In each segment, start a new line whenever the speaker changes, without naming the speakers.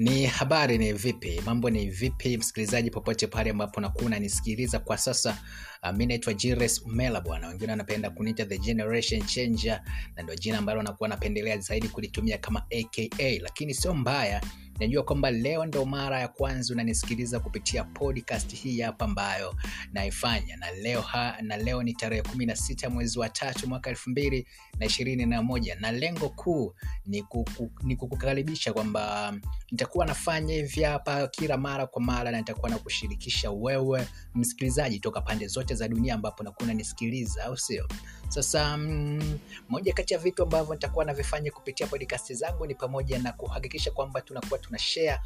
Ni habari ni vipi? Mambo ni vipi msikilizaji popote pale ambapo nakuwa unanisikiliza kwa sasa. Uh, mi naitwa Jires Mela bwana, wengine wanapenda kuniita the generation changer, na ndio jina ambalo nakuwa napendelea zaidi kulitumia kama aka, lakini sio mbaya. Najua kwamba leo ndo mara ya kwanza unanisikiliza kupitia podcast hii hapa ambayo naifanya, na leo ha, na leo ni tarehe kumi na sita mwezi wa tatu mwaka elfu mbili na ishirini na moja. Lengo kuu ni, kuku, ni kukukaribisha kwamba nitakuwa nafanya hivi hapa kila mara kwa mara na nitakuwa na kushirikisha wewe msikilizaji toka pande zote za dunia ambapo nakuwa unanisikiliza au sio? Sasa mm, moja kati ya vitu ambavyo nitakuwa navifanya kupitia podcast zangu ni pamoja na kuhakikisha kwamba tunakuwa tuna share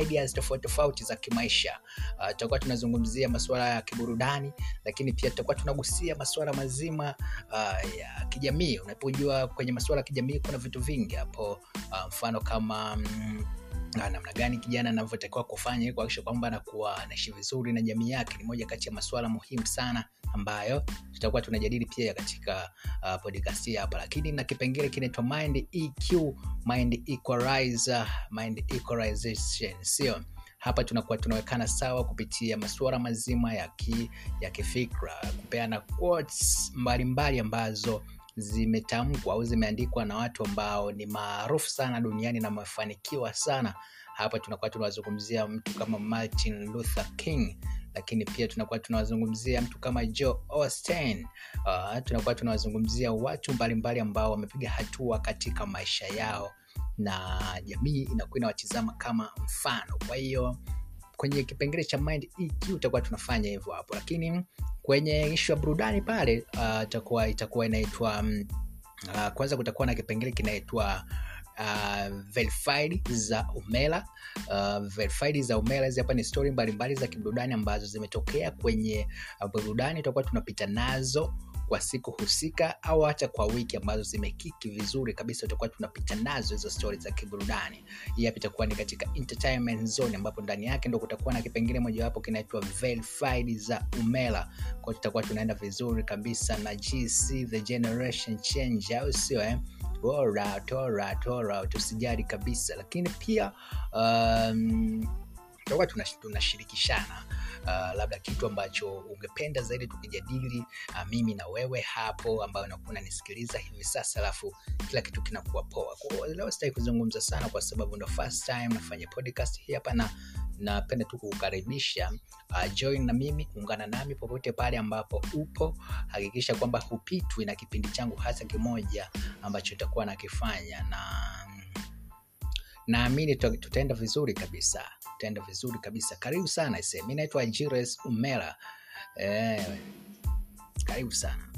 ideas tofauti tofauti za kimaisha. Uh, tutakuwa tunazungumzia masuala ya kiburudani lakini pia tutakuwa tunagusia masuala mazima uh, ya kijamii. Unapojua kwenye masuala ya kijamii kuna vitu vingi hapo uh, mfano kama mm, na namna gani kijana anavyotakiwa kufanya ili kuhakikisha kwamba anakuwa anaishi vizuri na jamii yake ni moja kati ya masuala muhimu sana ambayo tutakuwa tunajadili pia katika uh, podcast hapa. Lakini na kipengele kinaitwa mind eq mind equalizer mind equalization. Sio hapa tunakuwa tunawekana sawa kupitia masuala mazima ya, ki, ya kifikra kupeana mbalimbali ambazo zimetamkwa au zimeandikwa na watu ambao ni maarufu sana duniani na wamefanikiwa sana. Hapa tunakuwa tunawazungumzia mtu kama martin luther king lakini pia tunakuwa tunawazungumzia mtu kama joe austin uh, tunakuwa tunawazungumzia watu mbalimbali ambao wamepiga hatua katika maisha yao na jamii inakuwa inawatizama kama mfano. Kwa hiyo kwenye kipengele cha mind EQ utakuwa tunafanya hivyo hapo. Lakini kwenye ishu ya burudani pale uh, itakuwa inaitwa um, uh, kwanza kutakuwa na kipengele kinaitwa uh, verified za umela. Uh, verified za umela hizi hapa ni stori mbalimbali za kiburudani ambazo zimetokea kwenye uh, burudani tutakuwa tunapita nazo kwa siku husika au hata kwa wiki ambazo zimekiki vizuri kabisa tutakuwa tunapita nazo hizo stori za kiburudani. Hapa itakuwa ni katika entertainment zone ambapo ndani yake ndo kutakuwa na kipengele mojawapo kinaitwa verified za umela. Kwao tutakuwa tunaenda vizuri kabisa na gc the generation change au sio eh? bora tora tora tusijali kabisa. Lakini pia um, tutakuwa tunashirikishana uh, labda kitu ambacho ungependa zaidi tukijadili uh, mimi na wewe hapo ambayo nakuwa unanisikiliza hivi sasa alafu kila kitu kinakuwa poa. Leo sitaki kuzungumza sana kwa sababu ndo first time nafanya podcast hii hapa na napenda tu kukukaribisha uh, join na mimi ungana nami popote pale ambapo upo. Hakikisha kwamba hupitwi na kipindi changu hata kimoja ambacho itakuwa nakifanya na naamini tutaenda vizuri kabisa. Tutaenda vizuri kabisa. Karibu sana ise mi naitwa jires umera eh, karibu sana